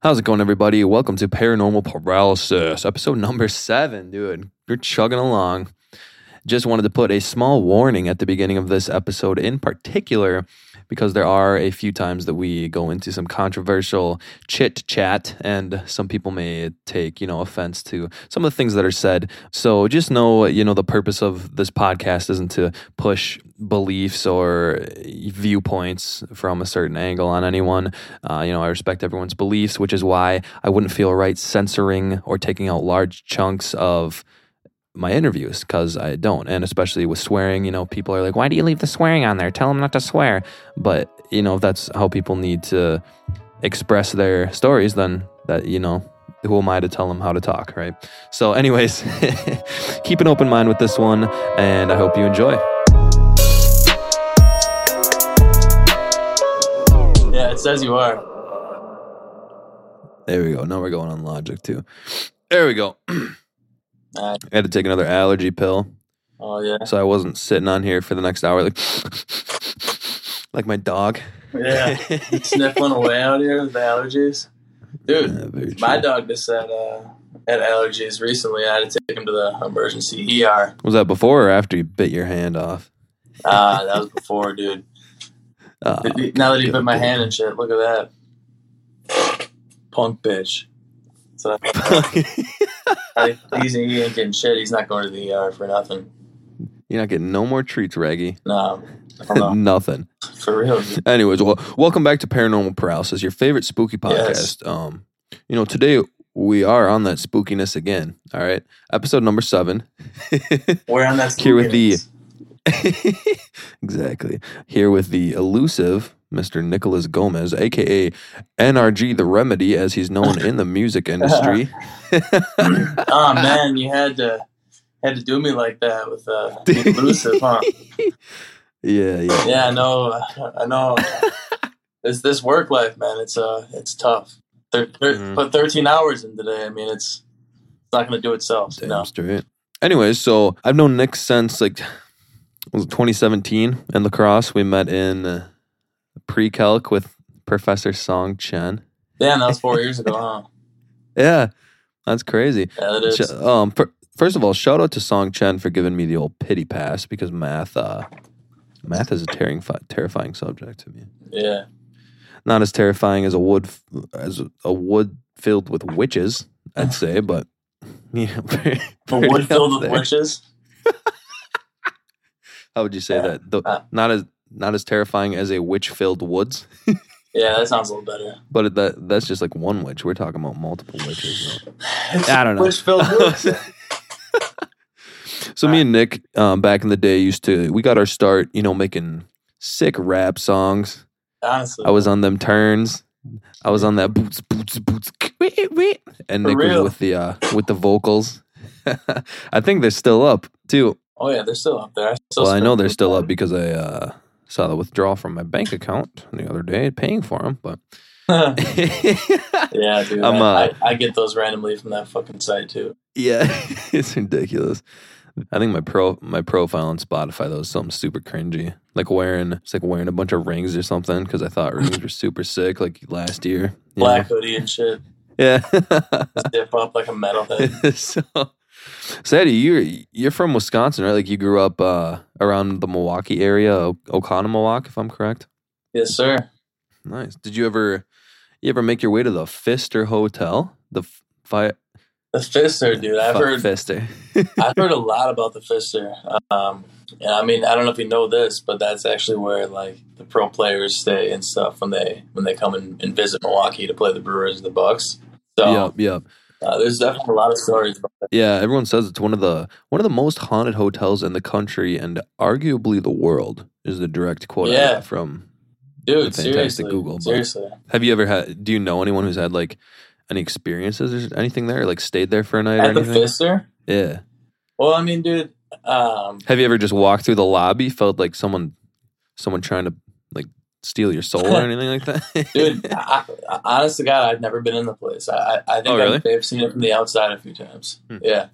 How's it going, everybody? Welcome to Paranormal Paralysis, episode number seven, dude. You're chugging along. Just wanted to put a small warning at the beginning of this episode, in particular, because there are a few times that we go into some controversial chit chat, and some people may take, you know, offense to some of the things that are said. So just know, you know, the purpose of this podcast isn't to push beliefs or viewpoints from a certain angle on anyone. Uh, you know, I respect everyone's beliefs, which is why I wouldn't feel right censoring or taking out large chunks of my interviews because I don't. And especially with swearing, you know, people are like, why do you leave the swearing on there? Tell them not to swear. But, you know, if that's how people need to express their stories, then that, you know, who am I to tell them how to talk, right? So, anyways, keep an open mind with this one, and I hope you enjoy. Yeah, it says you are. There we go. Now we're going on logic too. There we go. Uh, I had to take another allergy pill, oh yeah, so I wasn't sitting on here for the next hour like like my dog. yeah. Sniffling away out here with the allergies, dude. Yeah, my true. dog just had uh, had allergies recently. I had to take him to the emergency ER. Was that before or after you bit your hand off? Ah, that was before, dude. Uh, now that he bit my hand and shit, look at that, punk bitch. So I, he's he ain't getting shit. He's not going to the ER for nothing. You're not getting no more treats, Reggie. No, I don't know. Nothing. for real. dude. Anyways, well, welcome back to Paranormal Paralysis, your favorite spooky Yes. podcast. Um, you know, today we are on that spookiness again. All right, episode number seven. We're on that. Here with the- exactly. Here with the elusive Mr. Nicholas Gomez, aka NRG the Remedy, as he's known in the music industry. oh man, you had to had to do me like that with uh, elusive, huh? yeah, yeah. Yeah, I know. I know. it's this work life, man. It's uh, it's tough. Thir- thir- Mhm. Put thirteen hours in today. I mean, it's it's not going to do itself. You know. straight. Anyways, so I've known Nick since like was 2017 in lacrosse. We met in uh, pre-calc with Professor Song Chen. Damn, that was four years ago, huh? Yeah, that's crazy. Yeah, it is. Um, fir- first of all, shout out to Song Chen for giving me the old pity pass because math, uh, math is a terrifying, terrifying subject to me. Yeah. Not as terrifying as a wood, as a, wood filled with witches, I'd say, but yeah, pretty- A wood filled with witches. How would you say Yeah. that? The, Uh, not as not as terrifying as a witch filled woods, Yeah, that sounds a little better. but that that's just like one witch. We're talking about multiple witches. I don't know. Witch filled woods. so me and Nick, um, back in the day, used to we got our start, you know, making sick rap songs. Honestly, I was on them turns. I was on that boots, boots, boots, and Nick was with the uh, with the vocals. I think they're still up too. Oh yeah, they're still up there. I well, I know they're still up because I uh, saw the withdrawal from my bank account the other day, paying for them. But yeah, dude. I'm, I, uh, I, I get those randomly from that fucking site too. yeah, it's ridiculous. I think my pro my profile on Spotify though is something super cringy, like wearing it's like wearing a bunch of rings or something because I thought rings were super sick like last year. Black hoodie and shit. yeah. Dip up like a metalhead. so, Sadie, you're you're from Wisconsin, right? Like you grew up uh, around the Milwaukee area, o- Oconomowoc, if I'm correct. yes, sir. Nice. Did you ever you ever make your way to the Pfister Hotel? The f- fi- The Pfister, dude. I've heard Pfister. I've heard a lot about the Pfister. Um, and I mean, I don't know if you know this, but that's actually where like the pro players stay and stuff when they when they come and, and visit Milwaukee to play the Brewers and the Bucks. So Yep, yep. Uh, there's definitely a lot of stories about that. Yeah, everyone says it's one of the one of the most haunted hotels in the country and arguably the world is the direct quote Yeah. from Dude, fantastic seriously, Google, but- seriously. Have you ever had do you know anyone who's had like any experiences or anything there? Like stayed there for a night or At the anything? Pfister? Yeah. Well, I mean, dude, um, Have you ever just walked through the lobby, felt like someone someone trying to like steal your soul or anything like that? dude, I, I, honest to God, I've never been in the place. I, I, I think Oh, really? I've, I've seen it from the outside a few times. Hmm. Yeah,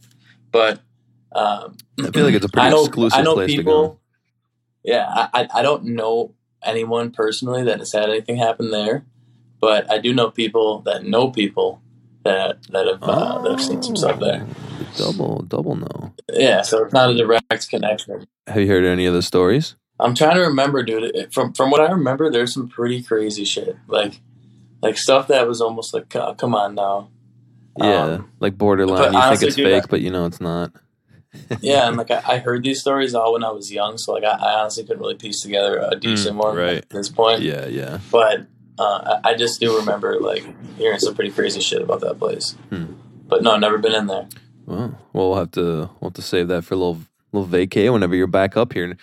but um, I feel like it's a pretty I know, exclusive I know place people, to go. Yeah, I, I I don't know anyone personally that has had anything happen there, but I do know people that know people that that have uh, that have seen some stuff there. Double, double no. Yeah, so it's not a direct connection. Have you heard any of the stories? I'm trying to remember, dude. From from what I remember, there's some pretty crazy shit, like like stuff that was almost like, uh, come on now. Yeah, Um, like borderline. You think it's dude, fake, I- but you know it's not. Yeah, and like I, I heard these stories all when I was young, so like I, I honestly couldn't really piece together a decent one Mm, right. at this point. Yeah, yeah. But uh, I, I just do remember like hearing some pretty crazy shit about that place. Hmm. But no, never been in there. Well, we'll have to we'll have to save that for a little little vacay whenever you're back up here,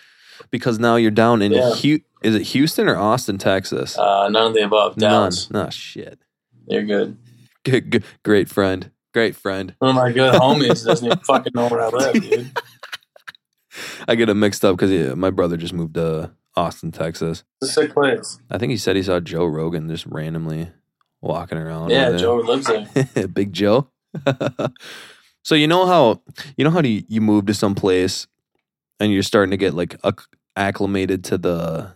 because now you're down in Yeah. Hu- is it Houston or Austin, Texas? Uh, none of the above. None. Dallas, No shit. you're good. Good, good, great friend. Great friend. One of my good homies doesn't even fucking know where I live, dude. I get it mixed up because yeah, my brother just moved to Austin, Texas. It's a sick place. I think he said he saw Joe Rogan just randomly walking around. Yeah, Joe lives there. Big Joe. so you know how you know how do you, you move to some place and you're starting to get like acc- acclimated to the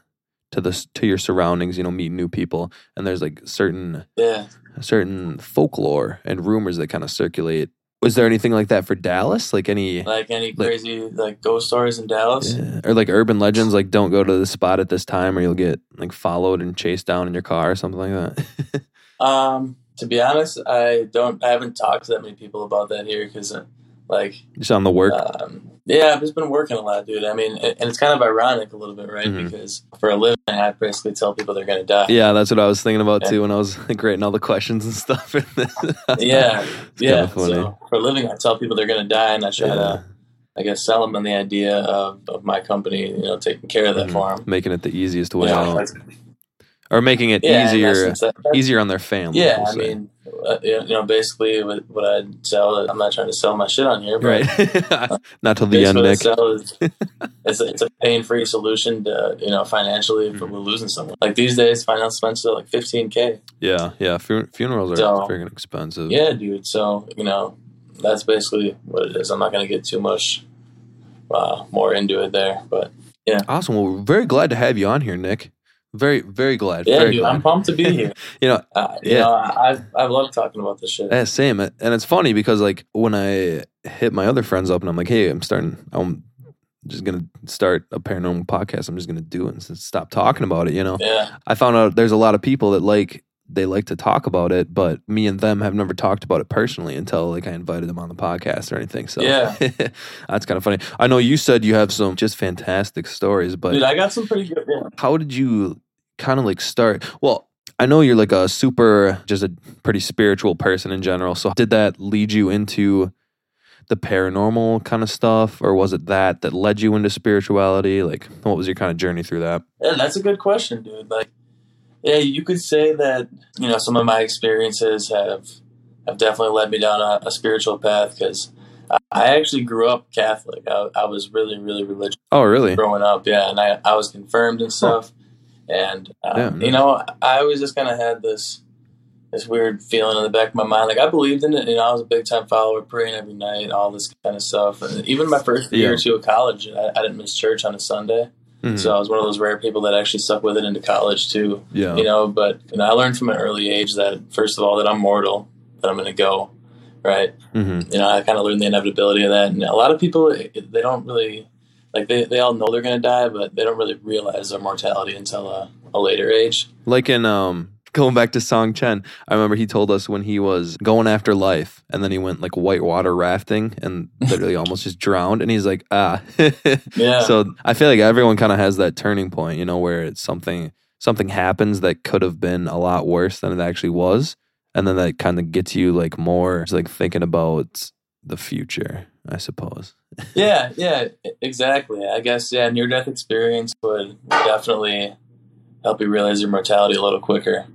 to the to your surroundings. You know, meet new people, and there's like certain Yeah. certain folklore and rumors that kind of circulate. Was there anything like that for Dallas? Like any Like any Like- crazy like ghost stories in Dallas? Yeah. Or like urban legends, like don't go to the spot at this time, or you'll get like followed and chased down in your car or something like that. Um, to be honest, I don't. I haven't talked to that many people about that here because, uh, like, Just on the work. um, yeah, I've just been working a lot, dude. I mean, and it's kind of ironic a little bit, right? Mhm. Because for a living, I have basically tell people they're going to die. yeah, that's what I was thinking about Yeah. too when I was like writing all the questions and stuff. yeah, yeah. So for a living, I tell people they're going to die, and I try Yeah. to, I guess, sell them on the idea of, of my company, you know, taking care of that Mhm. for them. Making it the easiest way Yeah, out, or making it yeah, easier essence, that- that's- easier on their family. Yeah, I mean, you know, basically what, I'd sell. I'm not trying to sell my shit on here, but right? Not till the end, Nick. sell is it's a, it's a pain free solution to you know financially if Mm-hmm. we're losing someone. Like these days, financial expenses are like 15k. Yeah, yeah. Fu- funerals are So- freaking expensive. Yeah, dude. So you know, that's basically what it is. I'm not gonna get too much uh, more into it there, but yeah. Awesome. Well, we're very glad to have you on here, Nick. Very, very glad. yeah, very dude, glad. I'm pumped to be here. You know, Uh, you Yeah. know, I I've, I've talking about this shit. Yeah, same. And it's funny because like when I hit my other friends up and I'm like, hey, I'm starting, I'm just gonna start a paranormal podcast. I'm just gonna do it and stop talking about it. You know, Yeah, I found out there's a lot of people that like they like to talk about it, but me and them have never talked about it personally until like I invited them on the podcast or anything. So Yeah. that's kind of funny. I know you said you have some just fantastic stories, but dude, I got some pretty good. Yeah. how did you kind of like start well i know you're like a super just a pretty spiritual person in general so did that lead you into the paranormal kind of stuff or was it that that led you into spirituality like what was your kind of journey through that Yeah, that's a good question, dude. Like, yeah, you could say that you know some of my experiences have have definitely led me down a, a spiritual path because I, actually grew up Catholic. I, I was really, really religious oh really growing up. Yeah, and I, I was confirmed and stuff. And uh, Yeah, you know, I always just kind of had this this weird feeling in the back of my mind. Like I believed in it. You know, I was a big time follower, praying every night, all this kind of stuff. And even my first year Yeah. or two of college, I, I didn't miss church on a Sunday. Mhm. So I was one of those rare people that actually stuck with it into college too. yeah You know, but you know, I learned from an early age that first of all that I'm mortal, that I'm going to go, right? hmm You know, I kind of learned the inevitability of that. And a lot of people, they don't really like they, they all know they're going to die, but they don't really realize their mortality until a, a later age. like in um going back to song chen i remember he told us when he was going after life and then he went like whitewater rafting and literally almost just drowned and he's like ah Yeah. So I feel like everyone kind of has that turning point, you know, where it's something something happens that could have been a lot worse than it actually was, and then that kind of gets you like more like thinking about the future, I suppose. yeah, yeah, exactly. I guess yeah, near death experience would definitely help you realize your mortality a little quicker.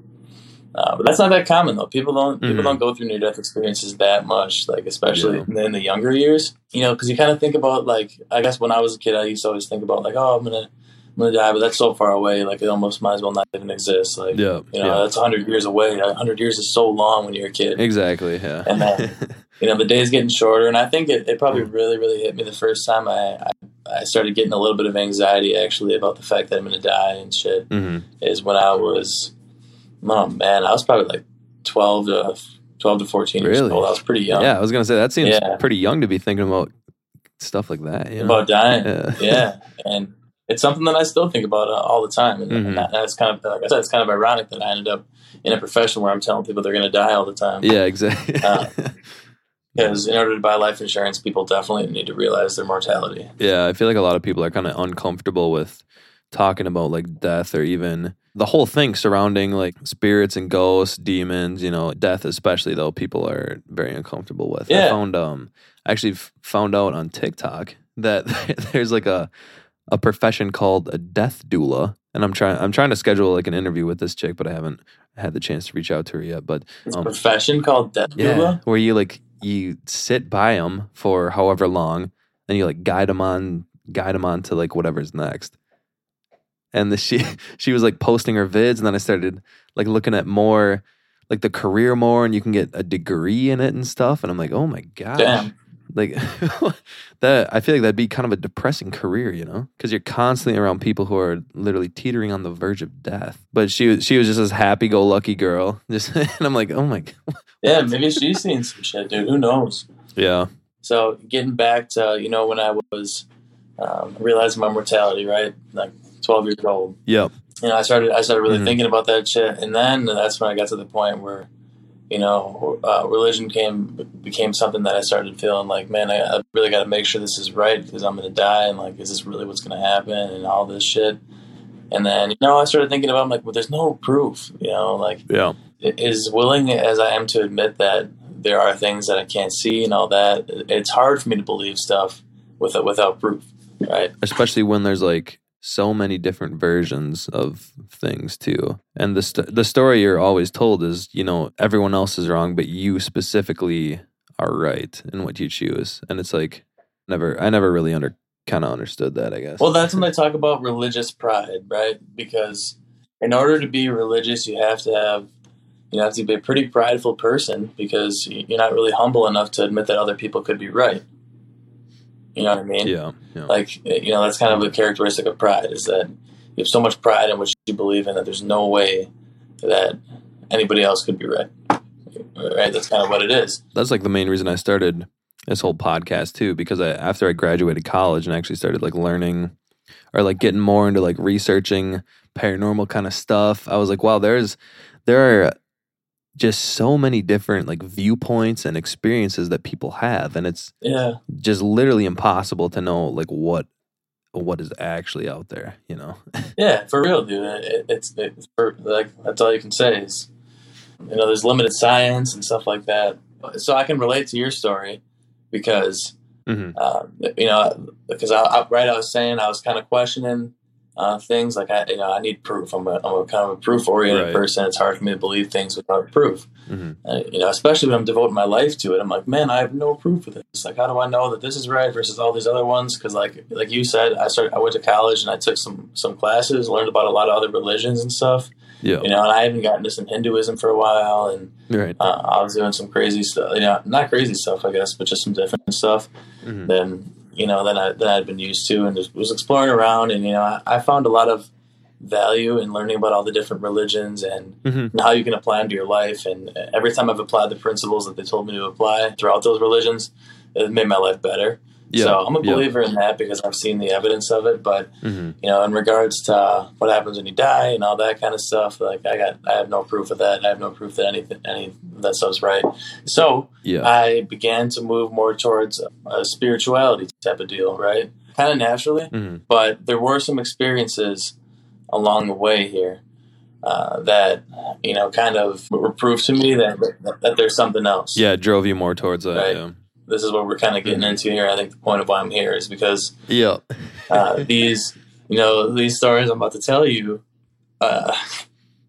Uh, but that's not that common though. People don't people Mhm. don't go through near death experiences that much, like especially in the younger years. You know, because you kind of think about like I guess when I was a kid, I used to always think about like, oh, I'm gonna I'm gonna die, but that's so far away. Like it almost might as well not even exist. Like Yeah, you know, that's hundred years away. hundred years is so long when you're a kid. exactly. Yeah, And then- you know the day's getting shorter and i think it, it probably really really hit me the first time I, I i started getting a little bit of anxiety actually about the fact that i'm going to die and shit hmm is when i was Oh man, I was probably like twelve to twelve to fourteen years Really? old. I was pretty young. Yeah, I was gonna say that seems Yeah. pretty young to be thinking about stuff like that. You know? about dying. Yeah. yeah, and it's something that I still think about uh, all the time. And, Mhm. and that, that's kind of like I said, it's kind of ironic that I ended up in a profession where I'm telling people they're going to die all the time. yeah, exactly. Uh, Because in order to buy life insurance, people definitely need to realize their mortality. yeah, I feel like a lot of people are kind of uncomfortable with talking about like death or even the whole thing surrounding like spirits and ghosts, demons. You know, death especially though people are very uncomfortable with. I found um I actually found out on TikTok that there's like a a profession called a death doula, and I'm trying I'm trying to schedule like an interview with this chick, but I haven't had the chance to reach out to her yet. But It's Um, a profession called death yeah, doula. where you like you sit by them for however long, and you like guide them on guide them on to like whatever's next. And the, she she was like posting her vids, and then I started like looking at more like the career more, and you can get a degree in it and stuff. And I'm like, oh my god, Damn. like that. I feel like that'd be kind of a depressing career, you know, because you're constantly around people who are literally teetering on the verge of death. But she was she was just this happy go lucky girl, just and I'm like, oh my, god. Yeah, maybe she's seen some shit, dude. Who knows? yeah, So getting back to you know when I was um, realizing my mortality, right? Like 12 years old. Yeah. you know, I started I started really Mhm. thinking about that shit, and then that's when I got to the point where, you know, uh, religion came became something that I started feeling like, man, I, I really got to make sure this is right because I'm going to die, and like, is this really what's going to happen, and all this shit. And then, you know, I started thinking about, I'm like, well, there's no proof, you know, like, yeah. As willing as I am to admit that there are things that I can't see and all that, it's hard for me to believe stuff without without proof, right? especially when there's like so many different versions of things too and the st- the story you're always told is you know everyone else is wrong but you specifically are right in what you choose and it's like never i never really under kind of understood that i guess Well, that's when they talk about religious pride, right? Because in order to be religious, you have to have you have to be a pretty prideful person because you're not really humble enough to admit that other people could be right. You know what I mean? yeah yeah Like eh, you know, that's kind of a characteristic of pride is that you have so much pride in what you believe in that there's no way that anybody else could be right. Right? That's kind of what it is. that's like the main reason i started this whole podcast too because i after i graduated college and actually started like learning or like getting more into like researching paranormal kind of stuff i was like wow there's there are just so many different like viewpoints and experiences that people have and it's Yeah. just literally impossible to know like what what is actually out there you know Yeah, for real, dude. It, it's it's for, like that's all you can say is, you know, there's limited science and stuff like that. So I can relate to your story because, Mhm. um, you know, because I, I, right, I was saying I was kind of questioning uh, things like I, you know, I need proof. I'm a, I'm a kind of a proof oriented Right. person. It's hard for me to believe things without proof. Mhm. Uh, you know, especially when I'm devoting my life to it. I'm like, man, I have no proof of this. Like, how do I know that this is right versus all these other ones? Because, like, like you said, I started. I went to college and I took some some classes, learned about a lot of other religions and stuff. yeah You know, and I even gotten into some Hinduism for a while, and right uh, I was doing some crazy stuff. You know, not crazy stuff, I guess, but just some different stuff Mhm. than you know than I than I'd been used to, and just was exploring around. And you know, I, I found a lot of value in learning about all the different religions and Mhm. and how you can apply them to your life. And every time I've applied the principles that they told me to apply throughout those religions, it made my life better. Yeah so I'm a yeah. believer in that because I've seen the evidence of it. But Mhm. you know, in regards to what happens when you die and all that kind of stuff, like I got, I have no proof of that. I have no proof that anything, any that stuff's right. So yeah I began to move more towards a spirituality type of deal, right? Kind of naturally Mhm. but there were some experiences along the way here uh, that you know kind of were proof to me that, that there's something else. yeah it drove you more towards that Right. yeah this is what we're kind of getting Mhm. into here. I think the point of why I'm here is because yeah uh, these you know these stories I'm about to tell you. Uh,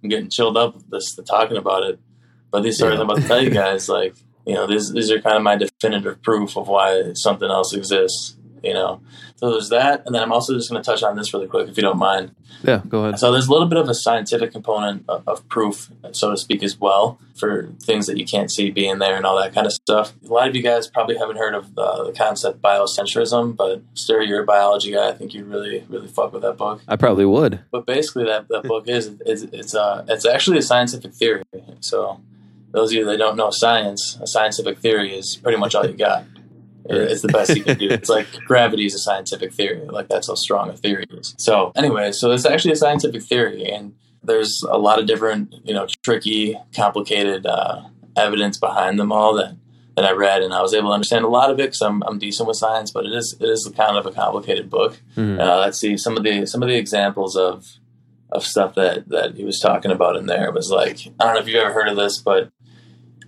I'm getting chilled up with this talking about it, but these stories Yeah. I'm about to tell you guys, like you know, these these are kind of my definitive proof of why something else exists. You know, so there's that, and then I'm also just going to touch on this really quick, if you don't mind. Yeah, go ahead. So there's a little bit of a scientific component of, of, proof, so to speak, as well for things that you can't see being there and all that kind of stuff. A lot of you guys probably haven't heard of the, the concept biocentrism, but Stir, you're a biology guy. I think you really, really fuck with that book. I probably would. But basically, that, that book is it's it's uh it's actually a scientific theory. So those of you that don't know science, a scientific theory is pretty much all you got. It's the best you can do. It's like gravity is a scientific theory. Like that's how strong a theory is. So anyway, so it's actually a scientific theory, and there's a lot of different, you know, tricky, complicated uh, evidence behind them all that that I read, and I was able to understand a lot of it because I'm, I'm decent with science. But it is it is kind of a complicated book. Mm-hmm. Uh, let's see some of the some of the examples of of stuff that that he was talking about in there was like I don't know if you've ever heard of this, but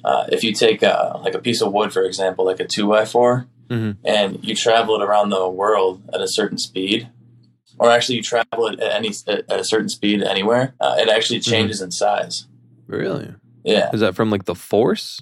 uh, if you take a, like a piece of wood, for example, like a two by 4 mm-hmm. and you travel it around the world at a certain speed, or actually you travel it at any at a certain speed anywhere, uh, it actually mm-hmm. changes mm-hmm. in size. Really? Yeah. Is that from like the force?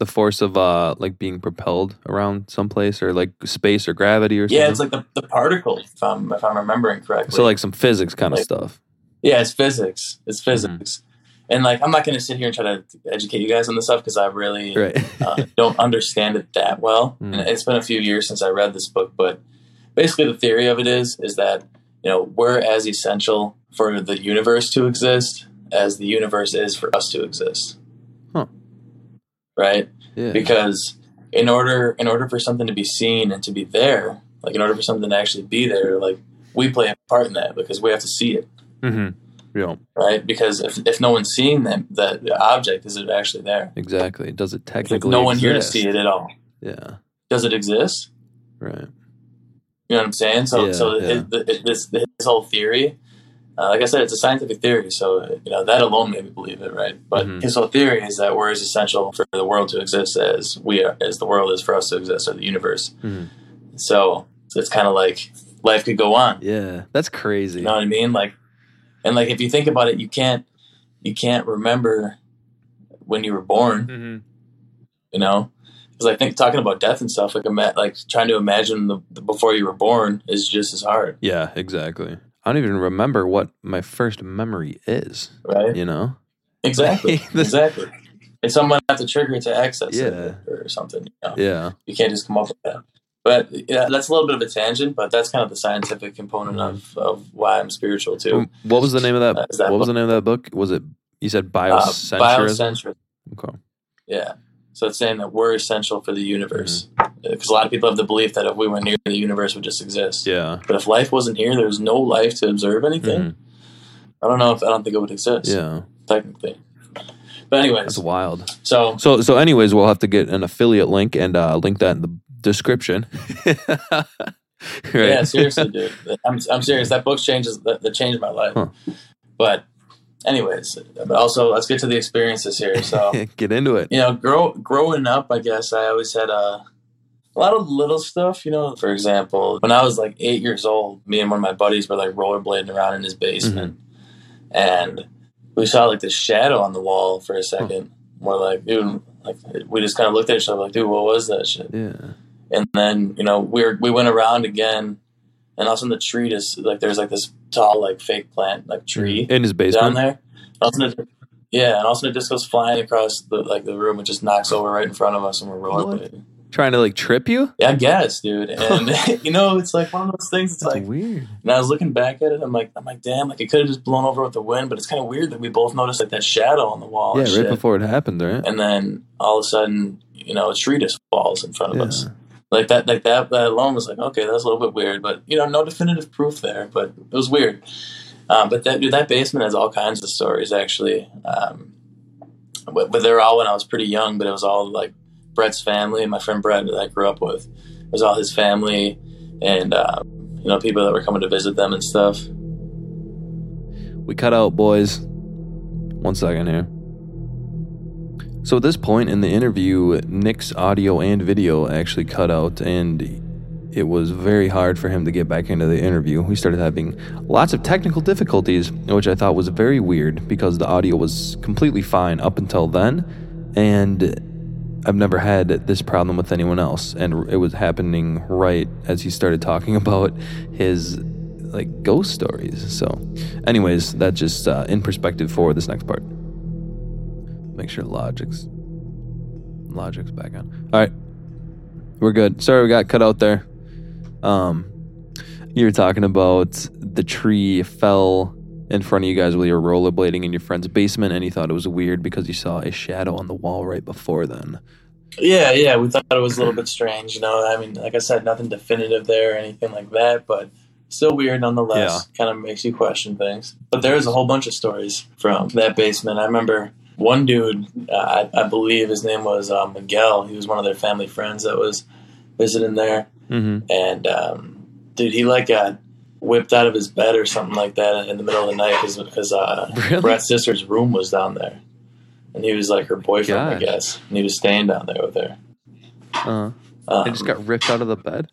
The force of uh like being propelled around someplace or like space or gravity or something? Yeah, it's like the, the particles, if I'm if I'm remembering correctly. So like some physics kind like, of stuff. Yeah, it's physics. It's physics. Mm-hmm and like I'm not going to sit here and try to educate you guys on this stuff because I really right. uh, don't understand it that well. Mm. And it's been a few years since I read this book, but basically the theory of it is is that you know we're as essential for the universe to exist as the universe is for us to exist. Huh. Right? Yeah. Because in order in order for something to be seen and to be there, like in order for something to actually be there, like we play a part in that because we have to see it. Mm-hmm. Yeah. Right? Because if, if no one's seeing them, the, the object, is it actually there? Exactly. Does it technically no one exist? here to see it at all. Yeah. Does it exist? Right. You know what I'm saying? So, yeah, so yeah. It, it, this, this whole theory, uh, like I said, it's a scientific theory. So, you know, that alone made me believe it, right? But mm-hmm. his whole theory is that we're as essential for the world to exist as we are, as the world is for us to exist, or the universe. Mm-hmm. So, so it's kind of like life could go on. Yeah. That's crazy. You know what I mean? Like, and like if you think about it, you can't you can't remember when you were born. Mm-hmm. You know, because I think talking about death and stuff, like ima- like trying to imagine the, the, before you were born is just as hard. Yeah, exactly. I don't even remember what my first memory is. Right. You know. Exactly. exactly. And someone has to trigger it to access yeah. it or something. You know? Yeah. You can't just come up with that. But yeah, that's a little bit of a tangent, but that's kind of the scientific component of, of why I'm spiritual too. What was the name of that? Uh, that what book? was the name of that book? Was it you said biocentrism? Uh, biocentrism. Okay. Yeah. So it's saying that we're essential for the universe. Because mm-hmm. a lot of people have the belief that if we were near the universe would just exist. Yeah. But if life wasn't here, there was no life to observe anything. Mm-hmm. I don't know if I don't think it would exist. Yeah. Technically. But anyways, that's wild. So so so anyways, we'll have to get an affiliate link and uh, link that in the description. right. Yeah, seriously, dude. I'm, I'm serious. That book changes that, that changed my life. Huh. But anyways, but also let's get to the experiences here. So get into it. You know, grow growing up, I guess I always had a a lot of little stuff. You know, for example, when I was like eight years old, me and one of my buddies were like rollerblading around in his basement, mm-hmm. and we saw like this shadow on the wall for a second. Huh. We're like, dude, like we just kind of looked at each other like, dude, what was that shit? Yeah. And then, you know, we were, we went around again and also in the tree is like, there's like this tall, like fake plant, like tree in his basement down there. And yeah. And also it just goes flying across the, like the room and just knocks over right in front of us and we're rollerblading. Trying to like trip you? Yeah, I guess, dude. And you know, it's like one of those things. It's That's like weird. And I was looking back at it. I'm like, I'm like, damn! Like it could have just blown over with the wind, but it's kind of weird that we both noticed like that shadow on the wall. Yeah, right before it happened, right? And then all of a sudden, you know, a tree just falls in front of yeah. us like that like that that alone was like okay that's a little bit weird but you know no definitive proof there but it was weird um, but that dude, that basement has all kinds of stories actually um, but, but they were all when I was pretty young but it was all like Brett's family my friend Brett that I grew up with it was all his family and uh, you know people that were coming to visit them and stuff we cut out boys one second here so at this point in the interview, Nick's audio and video actually cut out, and it was very hard for him to get back into the interview. We started having lots of technical difficulties, which I thought was very weird because the audio was completely fine up until then. And I've never had this problem with anyone else, and it was happening right as he started talking about his like ghost stories. So, anyways, that just uh, in perspective for this next part. Make sure logic's logic's back on. All right, we're good. Sorry, we got cut out there. Um, you were talking about the tree fell in front of you guys while you were rollerblading in your friend's basement, and you thought it was weird because you saw a shadow on the wall right before then. Yeah, yeah, we thought it was a little bit strange. You know, I mean, like I said, nothing definitive there or anything like that, but still weird nonetheless. Kind of makes you question things. But there's a whole bunch of stories from that basement. I remember one dude, uh, I, I believe his name was uh, Miguel. He was one of their family friends that was visiting there, Mm-hmm. and um, dude, he like got whipped out of his bed or something like that in the middle of the night because uh, Really? Brett's sister's room was down there, and he was like her boyfriend, I guess, and he was staying down there with her. Uh, Um, it just got ripped out of the bed.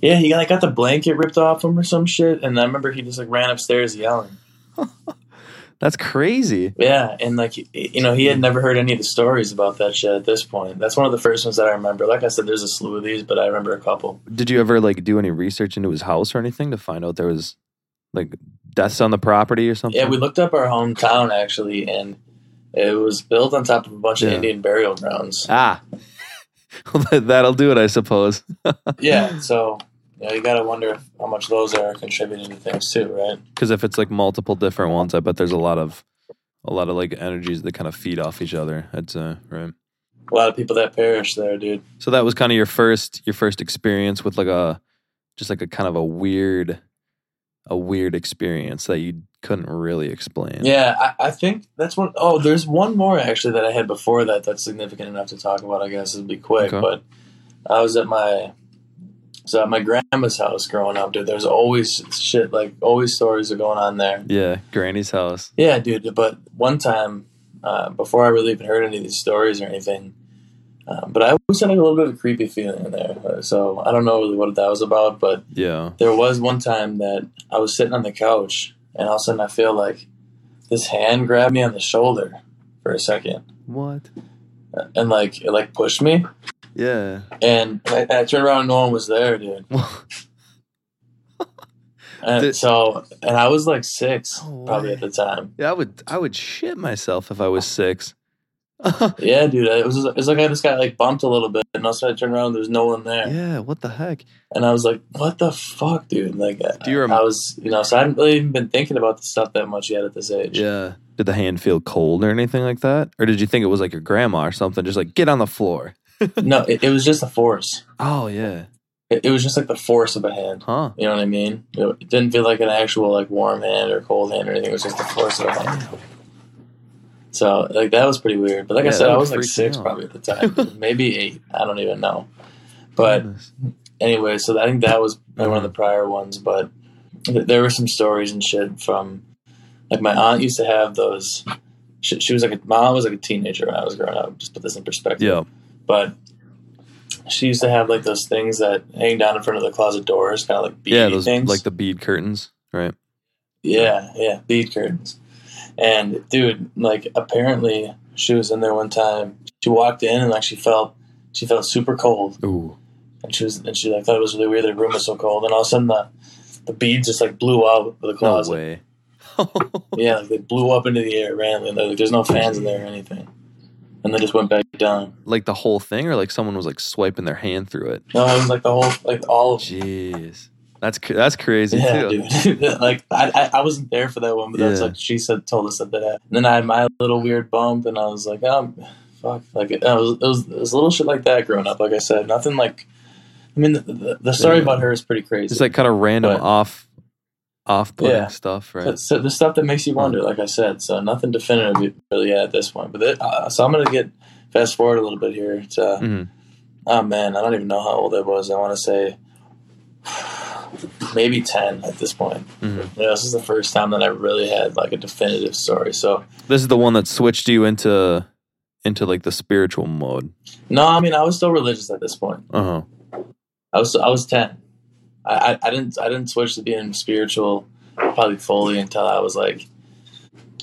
yeah, he like got the blanket ripped off him or some shit, and I remember he just like ran upstairs yelling. That's crazy. Yeah, and like you know, he had never heard any of the stories about that shit at this point. That's one of the first ones that I remember. Like I said, there's a slew of these, but I remember a couple. Did you ever like do any research into his house or anything to find out there was like deaths on the property or something? Yeah, we looked up our hometown actually, and it was built on top of a bunch of Indian burial grounds. ah, Well, that'll do it, I suppose. yeah, so you, know, you got to wonder how much those are contributing to things too, right? Because if it's like multiple different ones, I bet there's a lot of a lot of like energies that kind of feed off each other. I'd say, right? A lot of people that perish there, dude. So that was kind of your first your first experience with like a just like a kind of a weird a weird experience that you couldn't really explain. Yeah, I, I think that's one oh there's one more actually that I had before that that's significant enough to talk about. I guess it'd be quick, Okay. but I was at my so at my grandma's house growing up, dude. There's always shit like always stories are going on there. Yeah, Granny's house. Yeah, dude. But one time, uh, before I really even heard any of these stories or anything, um, but I always had like, a little bit of a creepy feeling in there. Uh, So I don't know really what that was about, but Yeah. there was one time that I was sitting on the couch, and all of a sudden I feel like this hand grabbed me on the shoulder for a second, What? And like it like pushed me, Yeah. and I, I turned around and no one was there, dude. And Did- so, and I was like six, oh, No probably at the time. Yeah, I would I would shit myself if I was six. Yeah, dude. It was it was like I just got like bumped a little bit, and also I turned around, there's no one there, yeah, what the heck? and I was like, "What the fuck, dude?" Like, Do you I was, you know, so I hadn't really even been thinking about the stuff that much yet at this age. Yeah. Did the hand feel cold or anything like that? Or did you think it was like your grandma or something? Just like get on the floor. No, it, it was just the force. Oh yeah. It, it was just like the force of a hand. Huh. You know what I mean? It didn't feel like an actual like warm hand or cold hand or anything. It was just the force of a hand. So like that was pretty weird. But like Yeah, I said, I was like six out. probably at the time, maybe eight. I don't even know. But Goodness. anyway, so I think that was one of the mm. prior ones. But th- there were some stories and shit from like my aunt used to have those. She, she was like a, my aunt was like a teenager when I was growing up. Just put this in perspective. Yeah. But she used to have like those things that hang down in front of the closet doors, kind of like bead Yeah, those things. like the bead curtains, right? Yeah, yeah, bead curtains. And dude, like apparently she was in there one time. She walked in and like she felt she felt super cold, Ooh. and she was and she like thought it was really weird. The room was so cold, and all of a sudden the the beads just like blew out of the closet. No way. Yeah, like they blew up into the air randomly. Like, there's no fans in there or anything, and they just went back down. like the whole thing, or like someone was like swiping their hand through it. No, it was like the whole like all of Jeez, that's that's crazy Yeah, too. dude. like I, I, I wasn't there for that one, but that's like she said, told us that that. And then I had my little weird bump, and I was like, um, fuck, like it, was, it was it was little shit like that growing up. Like I said, nothing like. I mean, the, the, the story Yeah. about her is pretty crazy. It's like kind of random But- off, off putting Yeah. stuff, right? so, so the stuff that makes you wonder, like I said. So nothing definitive really at this point. But it, uh, so I'm gonna get fast forward a little bit here. To, Mhm. Oh man, I don't even know how old I was. I want to say maybe ten at this point. Mhm. You know, this is the first time that I really had like a definitive story. So This is the one that switched you into into like the spiritual mode. no, I mean I was still religious at this point. Uh huh. I was I was ten. I, I, didn't I didn't switch to being spiritual probably fully until I was like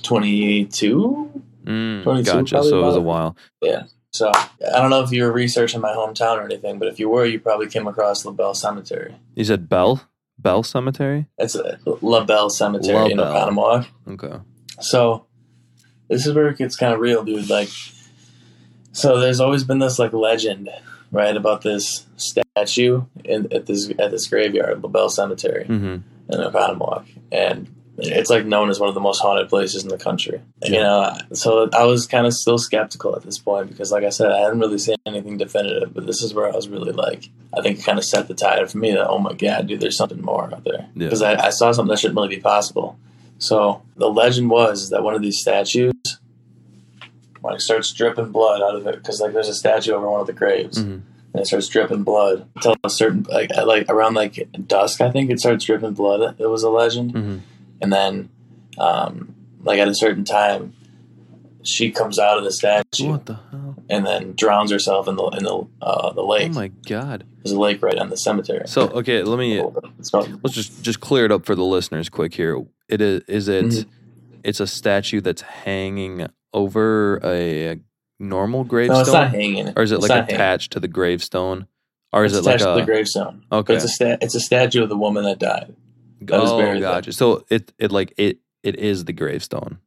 twenty two. Mm, 22 gotcha. So it was a while. Yeah. So I don't know if you were researching my hometown or anything, but if you were, you probably came across La Belle Cemetery. You said Bell Bell Cemetery. It's La Belle Cemetery in La Belle. Oconomowoc. Okay. So this is where it gets kind of real, dude. Like, so there's always been this like legend, right, about this statue in at this at this graveyard, La Belle Cemetery hmm in Oconomowoc, and it's like known as one of the most haunted places in the country. You know, so I was kind of still skeptical at this point because, like I said, I hadn't really seen anything definitive. But this is where I was really like, I think it kind of set the tide for me that oh my god, dude, there's something more out there Yeah. because I, I saw something that shouldn't really be possible. So the legend was that one of these statues like starts dripping blood out of it because like there's a statue over one of the graves Mhm. And it starts dripping blood until a certain like like around like dusk I think it starts dripping blood. It was a legend, hmm and then um, like at a certain time she comes out of the statue What the hell? and then drowns herself in the in the uh, the lake. Oh my god. There's a lake right on the cemetery. So okay, let me let's just just clear it up for the listeners quick here. It is is it Mhm. it's a statue that's hanging over a normal no, gravestone, it's not hanging. or is it It's like hanging. attached to the gravestone, or is It's it like to the a gravestone. But okay? it's a sta- it's a statue of the woman that died. that oh, there. gotcha. So it it like it it is the gravestone.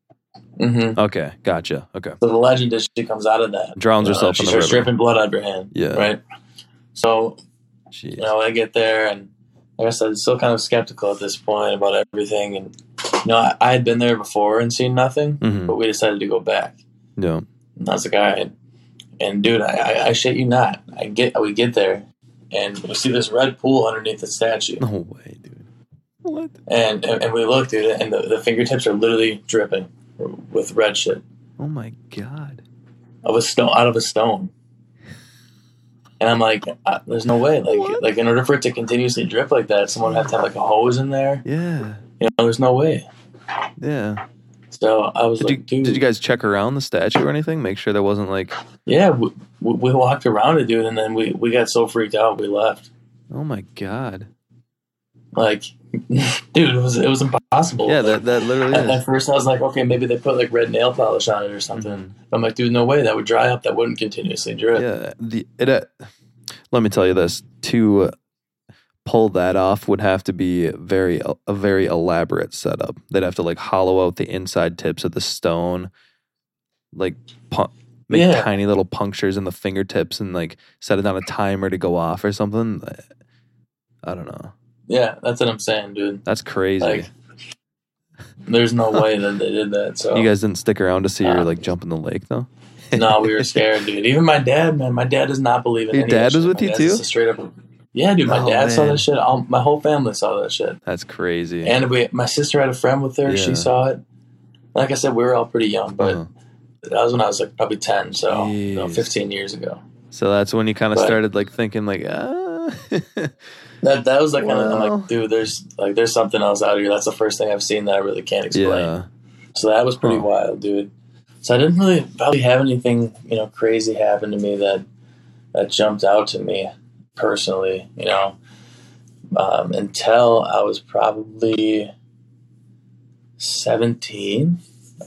Mm-hmm. Okay, gotcha. Okay, So the legend is she comes out of that, drowns uh, herself she in the starts dripping blood out of her hand. Yeah. Right. So Jeez. you know, I get there, and like I said, still kind of skeptical at this point about everything. And you know, I, I had been there before and seen nothing, hmm but we decided to go back. Yeah. And I was like, all right. And dude, I, I, I shit you not. I get we get there, and we see this red pool underneath the statue, No way, dude. What? and and, and we look, dude, and the, the fingertips are literally dripping with red shit Oh my god. of a stone out of a stone. And I'm like, there's no way. Like, What? like in order for it to continuously drip like that, someone would have to have like a hose in there. Yeah. You know, there's no way. Yeah. So I was Did you like, dude, did you guys check around the statue or anything? Make sure there wasn't like yeah, we, we, walked around it, dude, and then we, we got so freaked out, we left. oh my god. Like, dude, it was it was impossible. Yeah, that that literally At, at first, I was like, okay, maybe they put like red nail polish on it or something. Mhm. I'm like, dude, no way, that would dry up. That wouldn't continuously drip. Yeah, the it. Uh, let me tell you this: to uh, pull that off would have to be very a very elaborate setup. They'd have to like hollow out the inside tips of the stone, like pu- make Yeah. tiny little punctures in the fingertips, and like set it on a timer to go off or something. I don't know. Yeah, that's what I'm saying, dude. That's crazy. Like, there's no way that they did that. So you guys didn't stick around to see her Uh, like jump in the lake though. no, we were scared, dude. Even my dad, man, my dad does not believe in Your dad was with My you too? a Straight up. Yeah, dude. My Oh, dad saw that shit. All, my whole family saw that shit. That's crazy. And we, my sister had a friend with her. Yeah. She saw it. Like I said, we were all pretty young, but Uh-huh. that was when I was like probably ten, so you know, fifteen years ago. So that's when you kind of started like thinking like ah. That that was like kind of I'm like, dude, there's like there's something else out here. That's the first thing I've seen that I really can't explain. yeah. So that was pretty Huh. wild, dude. So I didn't really probably have anything, you know, crazy happen to me that that jumped out to me personally, you know, um, until I was probably seventeen,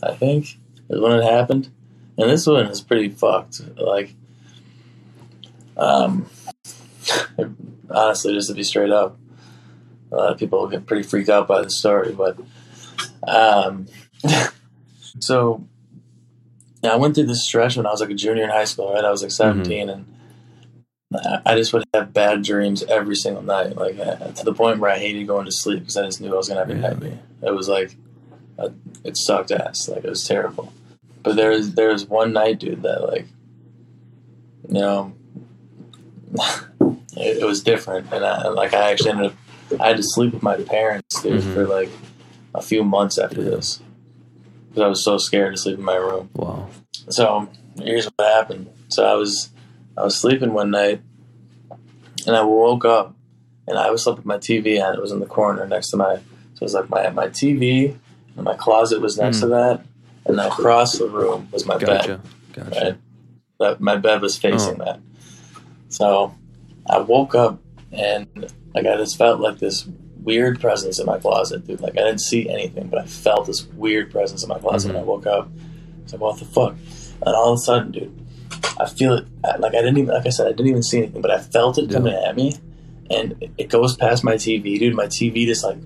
I think, is when it happened. And this one is pretty fucked. Like, um, honestly, just to be straight up, a lot of people get pretty freaked out by the story, but um, so yeah, I went through this stretch when I was like a junior in high school, right? I was like 17 and I- just would have bad dreams every single night, like uh, to the point where I hated going to sleep because I just knew I was gonna have a Really? nightmare. It was like, uh, it sucked ass. Like it was terrible. But there was there was one night, dude, that like, you know, it, it was different, and I, like I actually ended up I had to sleep with my parents, dude, Mhm. for like a few months after this because I was so scared to sleep in my room. Wow. So here's what happened. So I was I was sleeping one night, and I woke up, and I was slept with my TV and It was in the corner next to my. So it was like my my TV, and my closet was next Mm. to that, and then across the room was my bed. Gotcha. Gotcha. Right, that my bed was facing Oh. that. So I woke up, and like I just felt like this weird presence in my closet, dude. Like I didn't see anything, but I felt this weird presence in my closet when I woke up. It's like, what the fuck? And all of a sudden, dude, I feel it. Like I didn't even, like I said, I didn't even see anything, but I felt it Yeah. coming at me, and it goes past my TV, dude. My TV just like,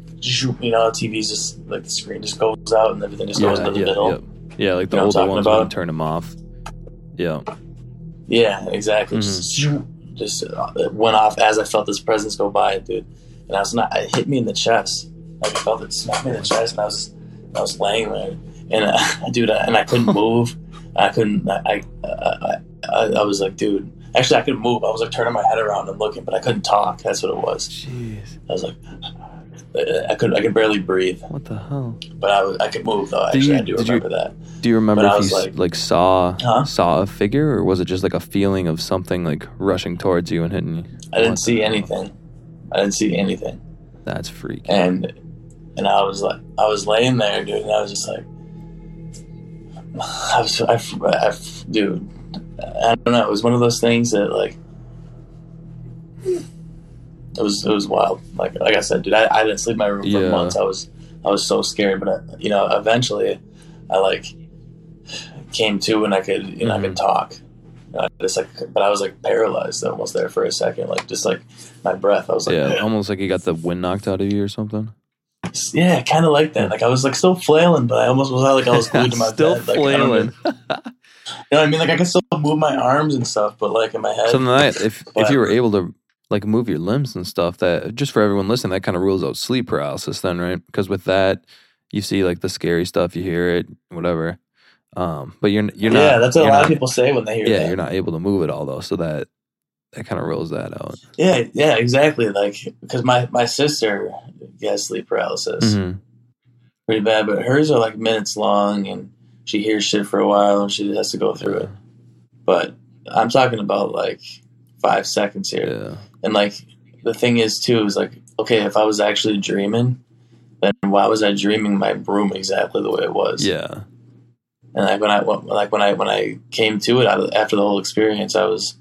you know, TV's just like the screen just goes out and everything just goes yeah, into the yeah, middle. yeah. Like the You know older ones about? turn them off. Yeah. Yeah, exactly. Mhm. Just, just uh, it went off as I felt this presence go by, dude. And I was not. It hit me in the chest. Like I felt it smack me in the chest, and I was, I was laying there, and uh, dude, and I couldn't move. I couldn't. I, I, I, I, I was like, dude. Actually, I couldn't move. I was like turning my head around and looking, but I couldn't talk. That's what it was. Jeez. I was like, I could, I could barely breathe, What the hell? but I, was, I could move though. Actually, you- I do did you- remember that. Do you remember But if you like- like, saw Huh? saw a figure, or was it just like a feeling of something like rushing towards you and hitting you? I didn't What see hell? anything. I didn't see anything. That's freaky. and and I was like, I was laying there, dude, and I was just like, I was, I, I, dude, I don't know. It was one of those things that like, it was it was wild. Like like I said, dude, I, I didn't sleep in my room for Yeah. months. I was I was so scared, but I, you know, eventually, I like came to and I could you know I Mhm. could talk. You know, I just like, but I was like paralyzed almost there for a second, like just like my breath. I was like, yeah, almost like you got the wind knocked out of you or something. Yeah, kind of like that. Like I was like still flailing, but I almost was like I was glued to my Still bed. Like, I flailing. You know what I mean? Like I can still move my arms and stuff, but like in my head, So then that, if if you were able to like move your limbs and stuff, that just for everyone listening, that kind of rules out sleep paralysis, then, right? Because with that, you see like the scary stuff, you hear it, whatever. Um, but you're you're not. yeah, that's what a lot not- of people say when they hear Yeah, that. you're not able to move it all though, so that that kind of rules that out. Yeah, yeah, exactly. Like because my my sister gets sleep paralysis Mhm. pretty bad, but hers are like minutes long, and she hears shit for a while, and she has to go through it. But I'm talking about like five seconds here. Yeah, And like the thing is too is like okay, if I was actually dreaming, then why was I dreaming my room exactly the way it was? yeah, And like when I like when I when I came to it after the whole experience, I was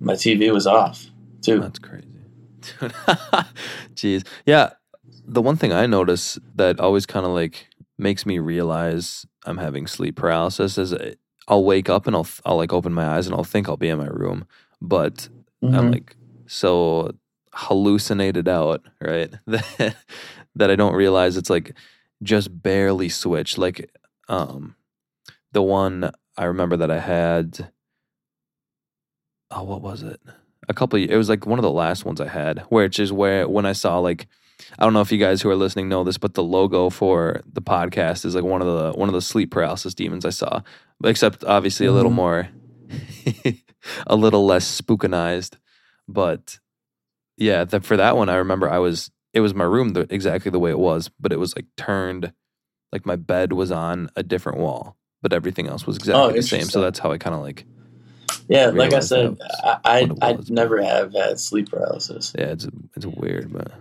my TV was off too. that's crazy. Jeez, yeah. The one thing I notice that always kind of like makes me realize I'm having sleep paralysis is I'll wake up and I'll I'll like open my eyes and I'll think I'll be in my room, but I'm Mhm. like so hallucinated out, right? That that I don't realize it's like just barely switched. Like um the one I remember that I had oh what was it? A couple it was like one of the last ones I had, which is where when I saw like I don't know if you guys who are listening know this, but the logo for the podcast is like one of the one of the sleep paralysis demons I saw. Except obviously a little Mhm. more a little less spookinized. But yeah, the, for that one, I remember I was it was my room the, exactly the way it was, but it was like turned like my bed was on a different wall, but everything else was exactly the same. So that's how I kind of like Yeah, like I said, I I, I never have had sleep paralysis. yeah, it's it's weird, but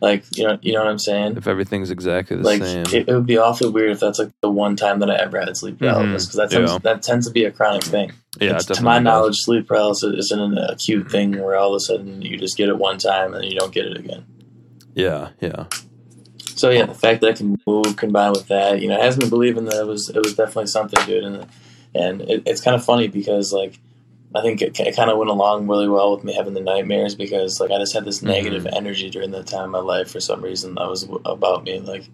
Like you know you know what I'm saying. if everything's exactly the Like same, it, it would be awfully weird if that's like the one time that I ever had sleep mm-hmm. paralysis because that tends Yeah. that tends to be a chronic thing. yeah, to my does. knowledge, sleep paralysis isn't an acute thing where all of a sudden you just get it one time and you don't get it again. yeah, yeah, So yeah, the fact that I can move combined with that, you know, has me believing that it was it was definitely something, dude. And and it, it's kind of funny because like I think it, it kind of went along really well with me having the nightmares because like I just had this Mhm. negative energy during that time of my life for some reason that was about me. Like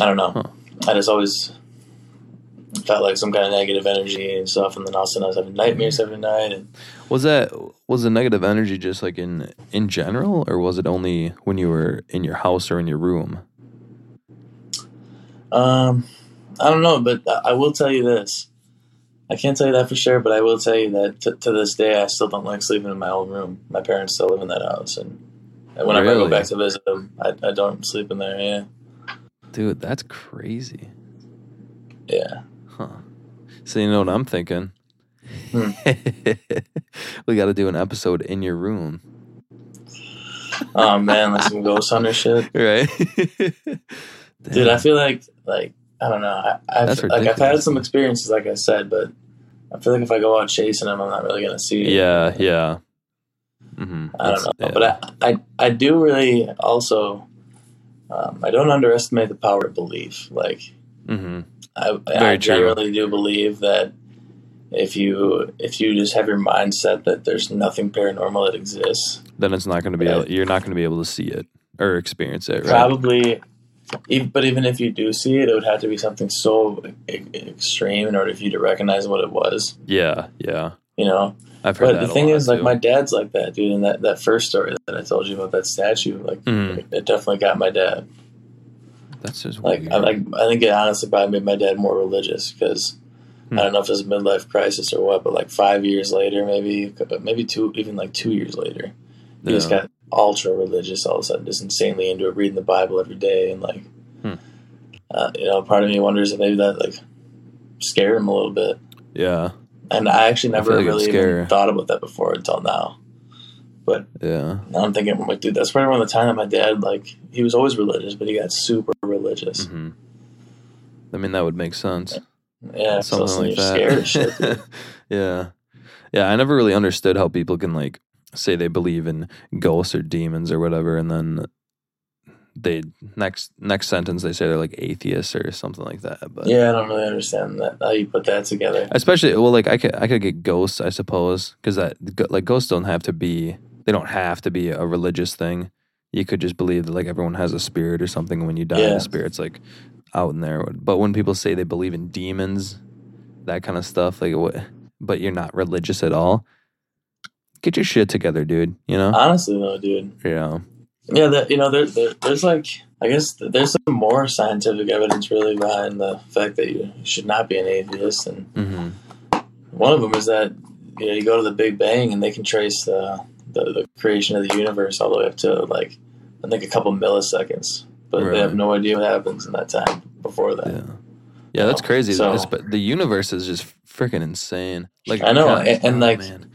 I don't know, Huh. I just always felt like some kind of negative energy and stuff, and then all of a sudden I was having nightmares every night. And Was that was the negative energy just like in in general, or was it only when you were in your house or in your room? Um, I don't know, but I will tell you this. I can't tell you that for sure, but I will tell you that t- to this day, I still don't like sleeping in my own room. My parents still live in that house, and whenever I go back to visit them, I, I don't sleep in there. Yeah, Dude, that's crazy. yeah. Huh. So you know what I'm thinking? Hmm. we got to do an episode in your room, Oh man, like some ghost hunter shit, right? dude. I feel like like I don't know. I, I've like I've had some experiences, like I said, but I feel like if I go out chasing them, I'm not really gonna see it. yeah, yeah. hmm I don't know, but I, I I do really also um, I don't underestimate the power of belief. Like hmm I, I generally do believe that if you if you just have your mindset that there's nothing paranormal that exists, then it's not going to be. Yeah. Able, you're not going to be able to see it or experience it. Right? probably. But even if you do see it, it would have to be something so e- extreme in order for you to recognize what it was. Yeah, yeah. You know, I've heard but the thing is, like my dad's like that, dude. And that that first story that I told you about that statue, like Mhm. it definitely got my dad. that's just Like weird. I like I think it honestly probably made my dad more religious because Hmm. I don't know if it's a midlife crisis or what, but like five years later, maybe maybe two, even like two years later, he just Yeah. got ultra religious all of a sudden, just insanely into it, reading the Bible every day, and like, Hmm. uh, you know, part of me wonders if maybe that like scared him a little bit. yeah, And I actually never like really even thought about that before until now. But yeah. Now I'm thinking, I'm like, dude, that's probably around the time that my dad like he was always religious, but he got super religious. hmm I mean, that would make sense. Yeah, so Something like you're scared that. shit. yeah, yeah. I never really understood how people can like say they believe in ghosts or demons or whatever, and then they next next sentence they say they're like atheists or something like that. But Yeah, I don't really understand that how you put that together. especially well, like I could I could get ghosts, I suppose, because that like ghosts don't have to be they don't have to be a religious thing. You could just believe that like everyone has a spirit or something. When you die, Yeah. the spirit's like out in there. But when people say they believe in demons, that kind of stuff, like what? But you're not religious at all. Get your shit together, dude. You know. Honestly, though, dude, yeah. yeah, that you know, there, there, there's like, I guess there's some more scientific evidence really behind the fact that you should not be an atheist, and hmm one of them is that you know you go to the Big Bang and they can trace the the, the creation of the universe all the way up to like I think a couple milliseconds, but they have no idea what happens in that time before that. Yeah. Yeah, that's crazy. So- This- but the universe is just freaking insane. Like I know, and- and, oh, like, man.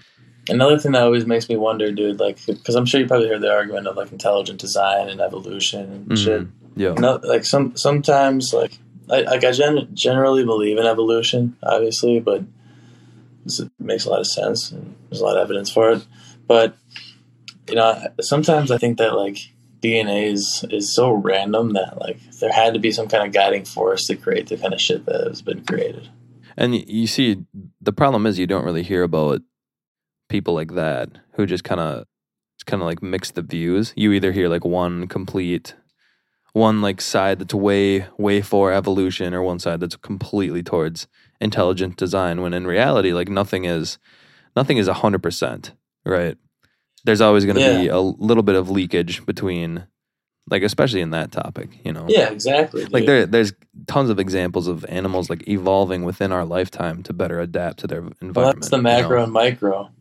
Another thing that always makes me wonder, dude, like, because I'm sure you probably heard the argument of like intelligent design and evolution and Mhm. shit. yeah, No, like some sometimes like I like I gen- generally believe in evolution, obviously, but it makes a lot of sense and there's a lot of evidence for it. But you know, sometimes I think that like DNA is is so random that like there had to be some kind of guiding force to create the kind of shit that has been created. And you see, the problem is you don't really hear about people like that who just kind of, kind of like mix the views. You either hear like one complete, one like side that's way, way for evolution, or one side that's completely towards intelligent design. When in reality, like nothing is, nothing is a hundred percent right. There's always going to be a little bit of leakage between, like especially in that topic, you know. Yeah, exactly. Like dude. there, there's tons of examples of animals like evolving within our lifetime to better adapt to their environment. Well, that's the you macro know? and micro.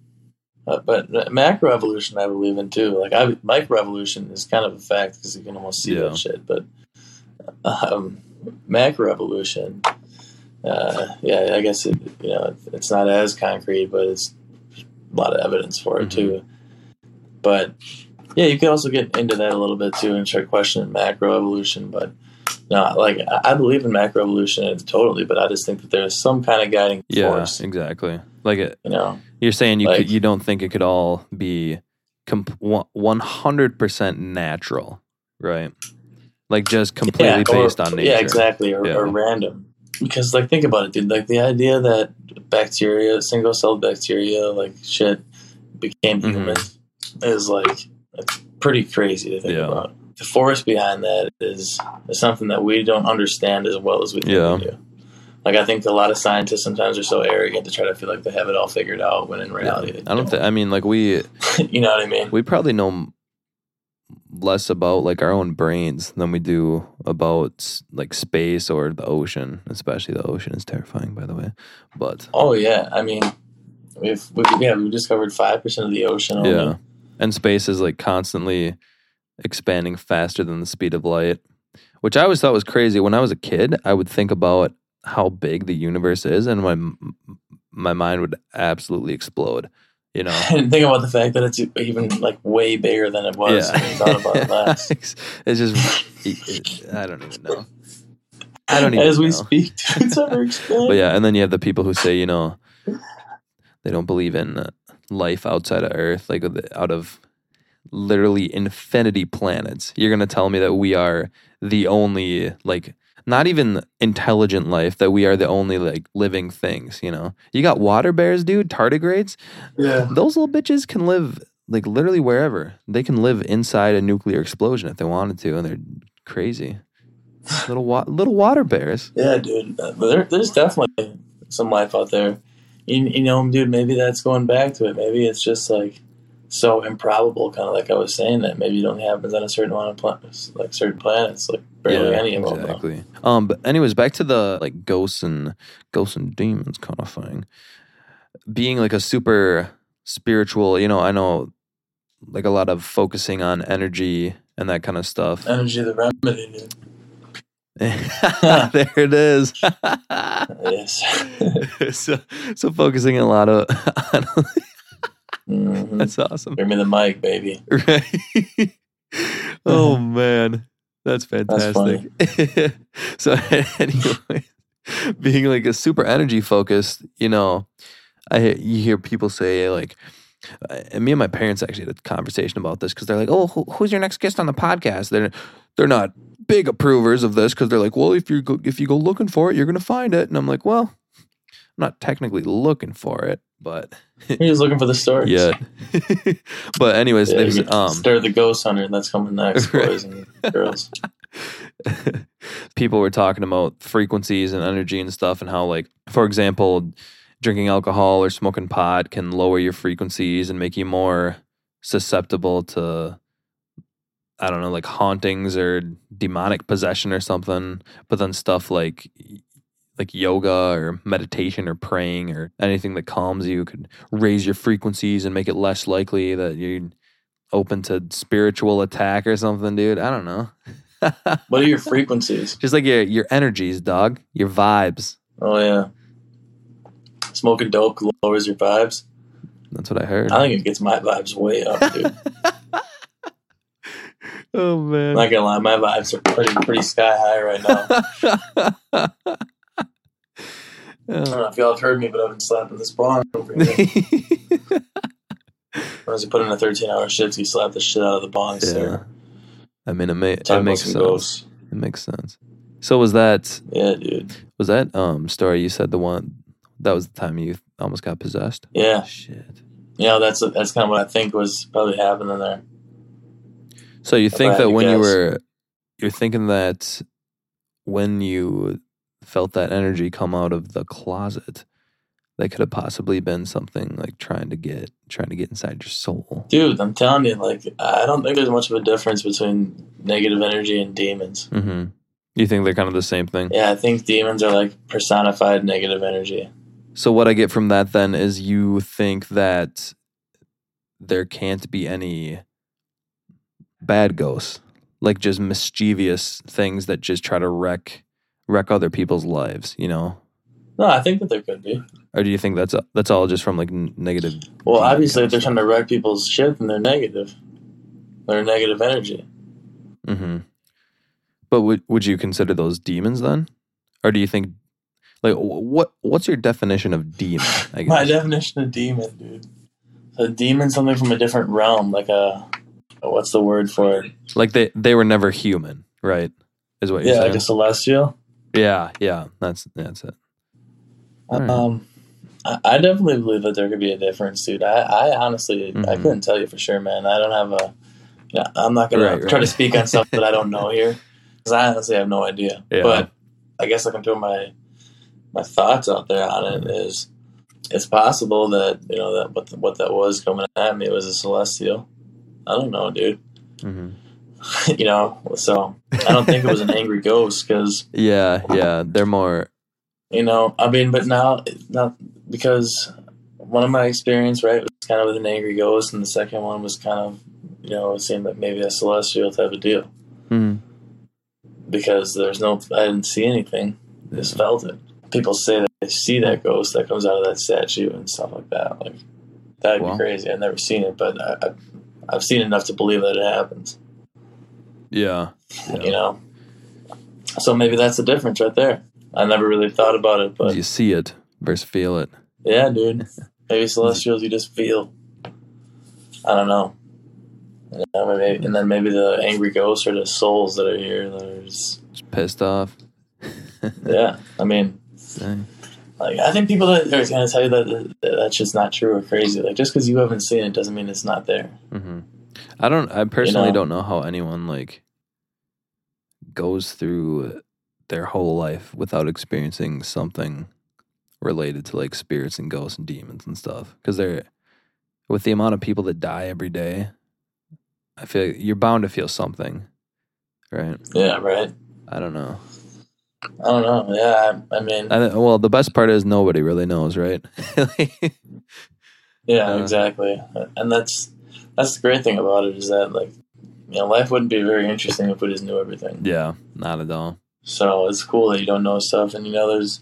Uh, but macro evolution, I believe in too. Like I, micro evolution is kind of a fact because you can almost see Yeah. that shit. But um, macro evolution, uh, yeah, I guess it, you know it's not as concrete, but it's a lot of evidence for it Mhm. too. But yeah, you can also get into that a little bit too and start questioning macro evolution. But no, like I believe in macro evolution totally, but I just think that there's some kind of guiding Yeah, force. exactly. Like it, You know. you're saying, you Like- could, you don't think it could all be one hundred percent natural, right? Like just completely or- based on nature. Yeah, exactly, or, Yeah. or random. Because, like, think about it, dude. Like, the idea that bacteria, single celled bacteria, like shit, became Mhm. human is like it's pretty crazy to think Yeah. about. The force behind that is, is something that we don't understand as well as we think Yeah. we do. Like, I think a lot of scientists sometimes are so arrogant to try to feel like they have it all figured out when in Yeah. reality, they I don't think. I mean, like we you know what I mean? we probably know less about like our own brains than we do about like space or the ocean. Especially the ocean is terrifying, by the way. But Oh yeah, I mean, we've, we yeah we discovered five percent of the ocean. Only. Yeah. And space is like constantly expanding faster than the speed of light, which I always thought was crazy. When I was a kid, I would think about how big the universe is, and my my mind would absolutely explode. You know, and think about the fact that it's even like way bigger than it was you thought about it last. it's just it- I don't even know. I don't even As we know. speak, it's ever expand. But yeah, and then you have the people who say, you know, they don't believe in uh, life outside of Earth, like out of literally infinity planets. You're gonna tell me that we are the only like not even intelligent life that we are the only like living things you know you got water bears dude tardigrades Yeah. those little bitches can live like literally wherever they can live inside a nuclear explosion if they wanted to and they're crazy little wa- little water bears Yeah, dude. Uh, but there, there's definitely some life out there. You, you know, dude, maybe that's going back to it. Maybe it's just like so improbable, kind of like I was saying, that maybe it only happens on a certain amount of planets, like certain planets, like barely any of them. exactly um but anyways back to the like ghosts and ghosts and demons kind of thing being like a super spiritual you know i know like a lot of focusing on energy and that kind of stuff Energy the remedy, dude. there it is Yes. so so focusing a lot of on, hmm that's awesome. Give me the mic, baby. right. Oh man. That's fantastic. So anyway being like a super energy focused you know i hear- you hear people say like uh, and me and my parents actually had a conversation about this because they're like oh who, who's your next guest on the podcast? They're they're not big approvers of this because they're like well if you go if you go looking for it you're gonna find it. And i'm like well i'm not technically looking for it but You're just looking for the stories. yeah but anyways Yeah, there's um stir the ghost hunter. That's coming next, boys and girls. people were talking about frequencies and energy and stuff and how like for example drinking alcohol or smoking pot can lower your frequencies and make you more susceptible to i don't know like hauntings or demonic possession or something but then stuff like like yoga or meditation or praying or anything that calms you could raise your frequencies and make it less likely that you're open to spiritual attack or something dude i don't know What are your frequencies? just like your your energies, dog. Your vibes. Oh yeah. Smoking dope lowers your vibes. That's what I heard. I think it gets my vibes way up, dude. oh I'm man. not gonna lie, my vibes are pretty pretty sky high right now. I don't know if y'all have heard me, but I've been slapping this bong over here. As he put in a 13 hour shift, he slapped the shit out of the bong. yeah. So I mean, it, ma- it makes sense. It makes sense. So was that Yeah, dude. was that um story you said the one that was the time you almost got possessed? Yeah, Shit. know that's that's kind of what I think was probably happening there. So you If think that when you were you're thinking that when you felt that energy come out of the closet, that could have possibly been something like trying to get trying to get inside your soul. Dude, I'm telling you, like I don't think there's much of a difference between negative energy and demons. Mm-hmm. You think they're kind of the same thing? Yeah, I think demons are like personified negative energy. So what I get from that then is you think that there can't be any bad ghosts, like just mischievous things that just try to wreck wreck other people's lives, you know? No, I think that there could be. Or do you think that's that's all just from like negative? Well, obviously, if they're trying to wreck people's shit, then they're negative. They're negative energy. Mhm. But would would you consider those demons then, or do you think like what what's your definition of demon? I My definition of demon, dude. A demon, something from a different realm, like a what's the word for it? like they they were never human, right? Is what you're Yeah, saying? like a celestial. Yeah, yeah, that's that's it. Alright. Um, I, I definitely believe that there could be a difference, dude. I, I honestly, I Mhm. couldn't tell you for sure, man. I don't have a. Yeah, I'm not gonna Right, try right. to speak on stuff that I don't know here because I honestly have no idea. Yeah. But I guess I can throw my my thoughts out there on it. Is it's possible that you know that what what that was coming at me was a celestial. I don't know, dude. hmm you know, so I don't think it was an angry ghost because Yeah, yeah, they're more. you know, I mean, but now not because one of my experience right was kind of with an angry ghost, and the second one was kind of you know it seemed like maybe a celestial type of deal mhm. because there's no I didn't see anything, just felt it. People say that they see that ghost that comes out of that statue and stuff like that. Like that'd be crazy. I've never seen it, but I, I, I've seen enough to believe that it happens. Yeah, yeah. You know, so maybe that's the difference right there. I never really thought about it, but you see it versus feel it. Yeah, dude. Maybe celestials you just feel. I don't know. You know, maybe, and then maybe the angry ghosts are the souls that are here that are just Just pissed off. yeah, I mean, Dang. like I think people that are going to tell you that, that that's just not true or crazy. Like just because you haven't seen it doesn't mean it's not there. hmm I don't. I personally know? don't know how anyone like goes through their whole life without experiencing something related to like spirits and ghosts and demons and stuff. Because they're with the amount of people that die every day, I feel like you're bound to feel something, right? Yeah, right. I don't know. I don't know. Yeah, I, I mean, I, well, the best part is nobody really knows, right? yeah, uh, exactly. And that's that's the great thing about it is that like you know life wouldn't be very interesting if we just knew everything. yeah, not at all. So it's cool that you don't know stuff, and you know there's.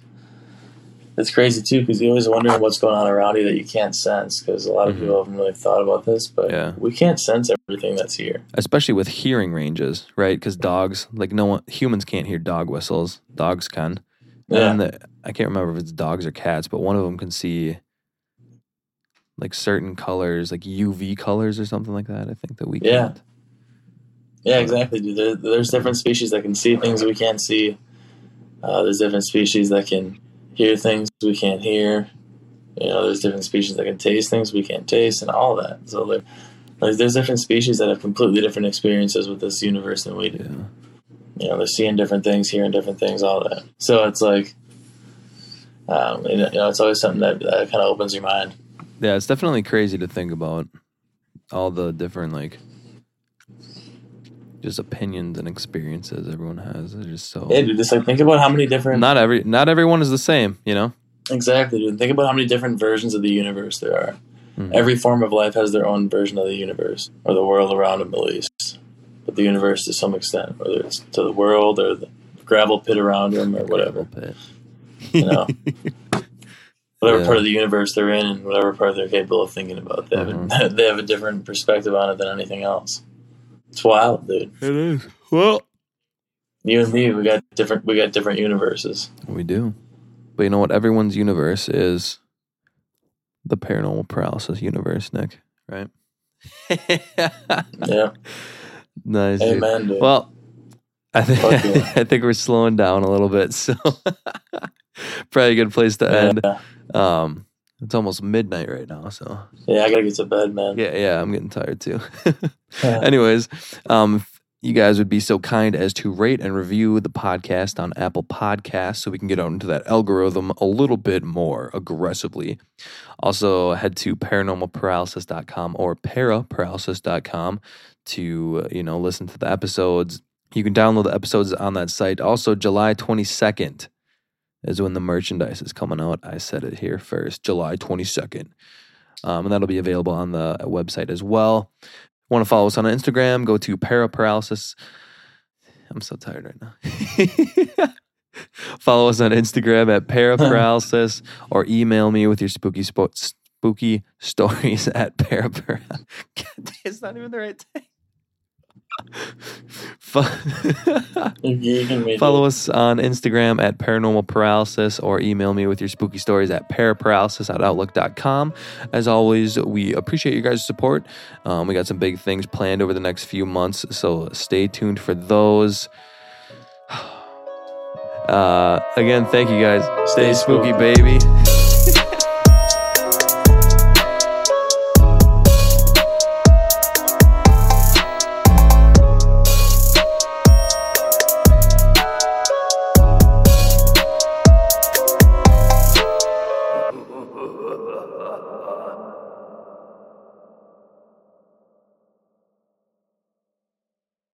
It's crazy too because you always wonder what's going on around you that you can't sense because a lot of Mhm. people haven't really thought about this, but Yeah. we can't sense everything that's here. especially with hearing ranges, right? Because dogs, like no one, humans can't hear dog whistles. Dogs can. Yeah, And the, I can't remember if it's dogs or cats, but one of them can see like certain colors, like UV colors or something like that. I think that we Yeah. can't. Yeah, exactly. Dude. There, there's different species that can see things we can't see. Uh, there's different species that can hear things we can't hear. You know, there's different species that can taste things we can't taste, and all that. So there, like, there's different species that have completely different experiences with this universe than we do. Yeah. you know they're seeing different things hearing different things all that so it's like um, you know it's always something that, that kind of opens your mind Yeah, it's definitely crazy to think about all the different like just opinions and experiences everyone has. They're just so yeah dude just like think about how many different not every not everyone is the same, you know? exactly dude think about how many different versions of the universe there are Mhm. every form of life has their own version of the universe or the world around them at least but the universe to some extent whether it's to the world or the gravel pit around them or whatever Pit. you know whatever Yeah. part of the universe they're in and whatever part they're capable of thinking about they have, a, they have a different perspective on it than anything else it's wild dude It is. Well, You and me, we got different. We got different universes. we do. But you know what? Everyone's universe is the paranormal paralysis universe, Nick, right? Yeah, nice. dude. amen. Dude. Well, I think yeah. I think we're slowing down a little bit, so probably a good place to end. yeah. Um, it's almost midnight right now, so yeah, I gotta get to bed, man. yeah, yeah, I'm getting tired too. Anyways, um, you guys would be so kind as to rate and review the podcast on Apple Podcasts so we can get out into that algorithm a little bit more aggressively. Also, head to paranormalparalysis.com or paraparalysis.com to, you know, listen to the episodes. You can download the episodes on that site. Also, July 22nd is when the merchandise is coming out. I said it here first, July 22nd. Um, and that'll be available on the website as well. Want to follow us on Instagram? Go to Paraparalysis. I'm so tired right now. follow us on Instagram at Paraparalysis or email me with your spooky spo- spooky stories at Parapara. It's not even the right thing. Fo- You, you can make Follow us on Instagram at paranormal paralysis or email me with your spooky stories at paraparalysis at outlook.com. As always, we appreciate your guys' support. Um, we got some big things planned over the next few months, so stay tuned for those. Uh, again, thank you guys. Stay Stay spooky, spooky. baby.